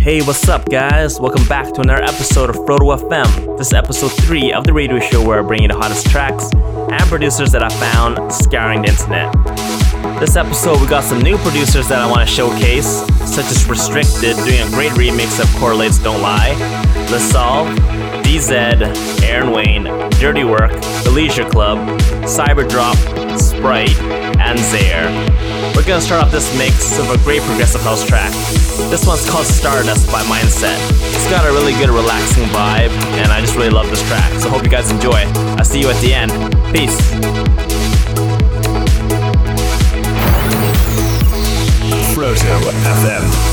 Hey, what's up, guys? Welcome back to another episode of Froto FM. This is episode 3 of the radio show where I bring you the hottest tracks and producers that I found scouring the internet. This episode, we got some new producers that I want to showcase, such as Restricted doing a great remix of Correlate's Don't Lie, LaSalle, DZ, Aaron Wayne, Dirtywork, The Leisure Club, Cyberdrop, Spryte, and Zeier. We're gonna start off this mix with a great progressive house track. This one's called Stardust by Mindset. It's got a really good relaxing vibe, and I just really love this track. So hope you guys enjoy. I'll see you at the end. Peace. Froto FM.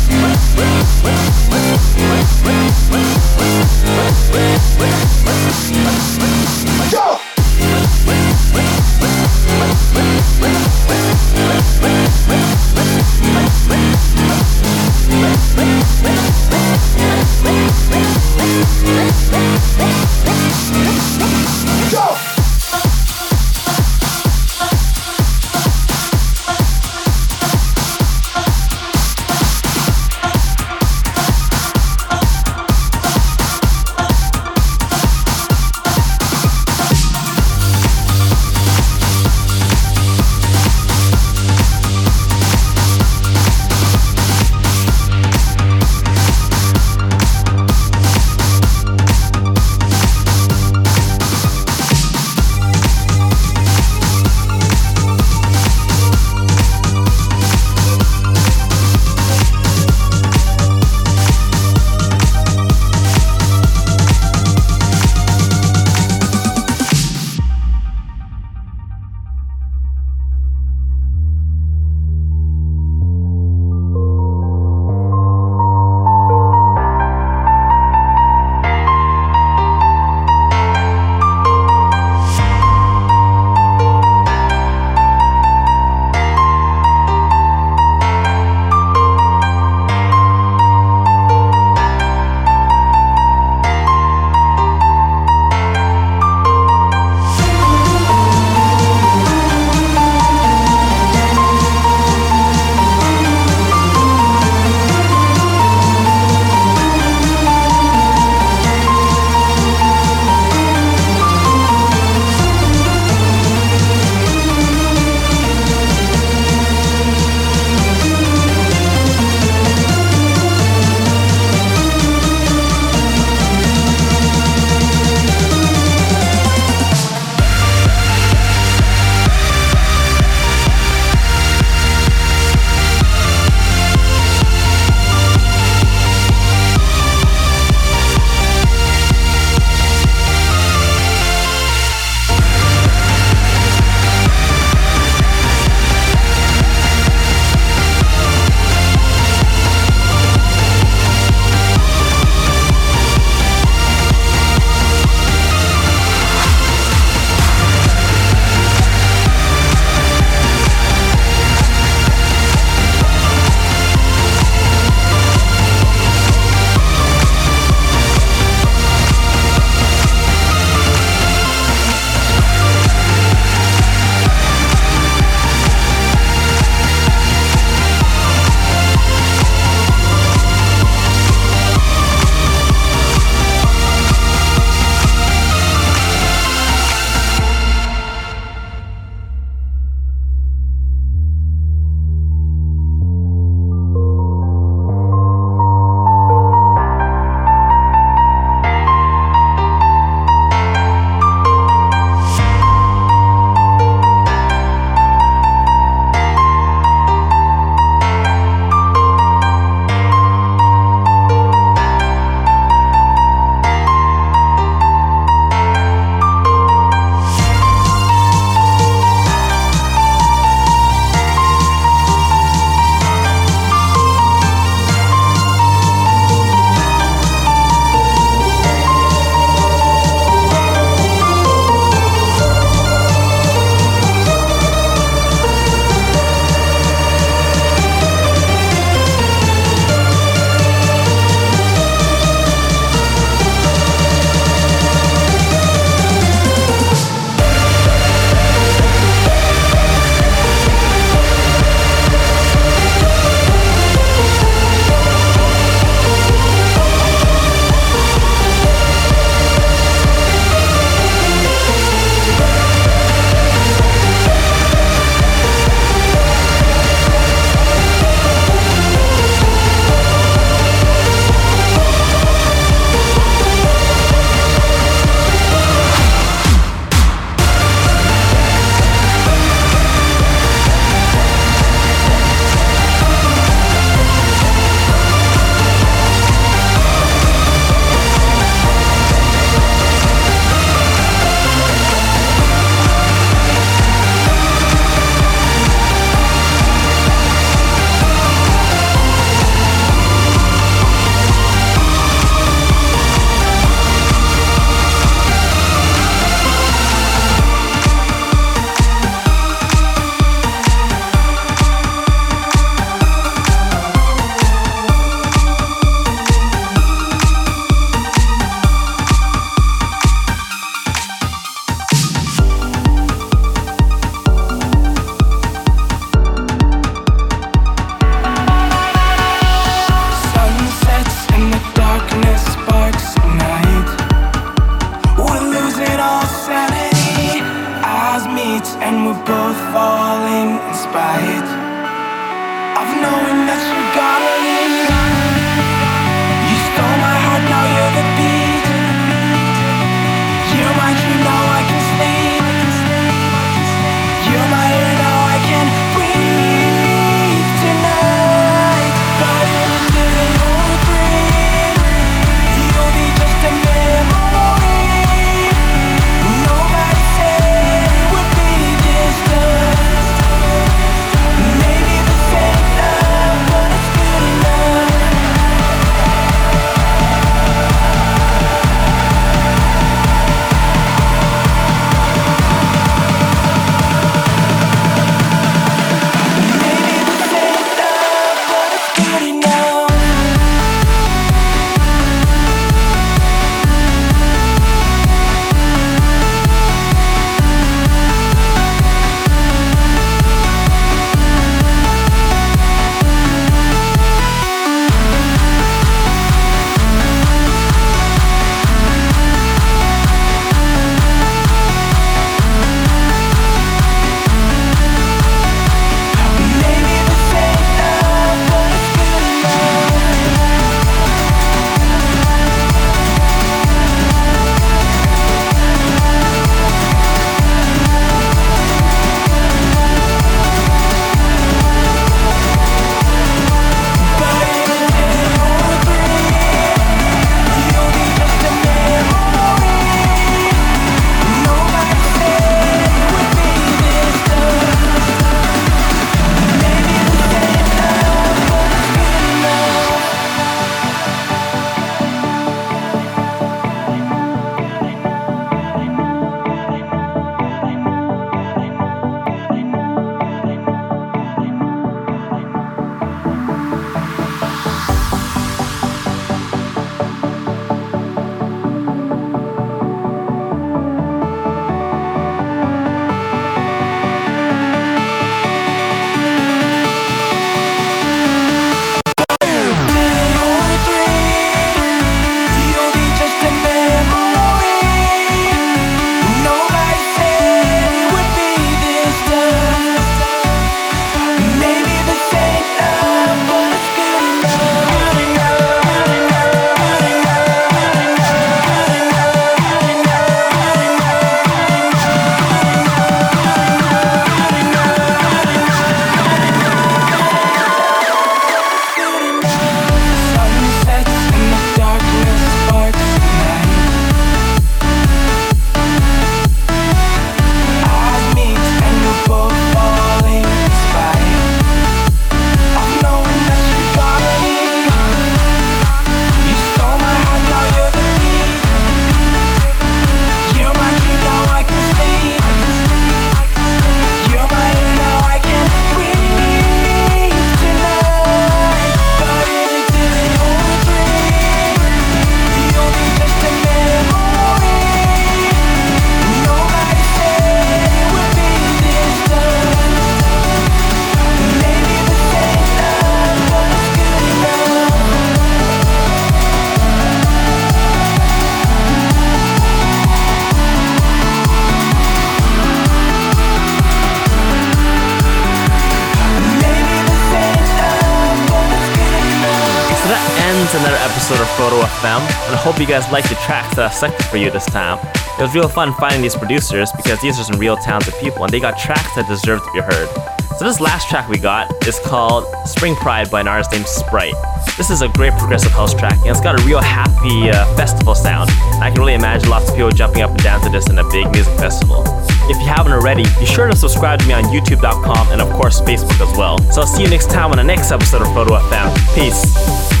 You guys like the tracks that I selected for you this time. It was real fun finding these producers because these are some real talented people and they got tracks that deserve to be heard. So this last track we got is called Spring Pryde by an artist named Spryte. This is a great progressive house track and it's got a real happy uh, festival sound. I can really imagine lots of people jumping up and down to this in a big music festival. If you haven't already, be sure to subscribe to me on youtube.com and of course Facebook as well. So I'll see you next time on the next episode of Froto FM. Peace.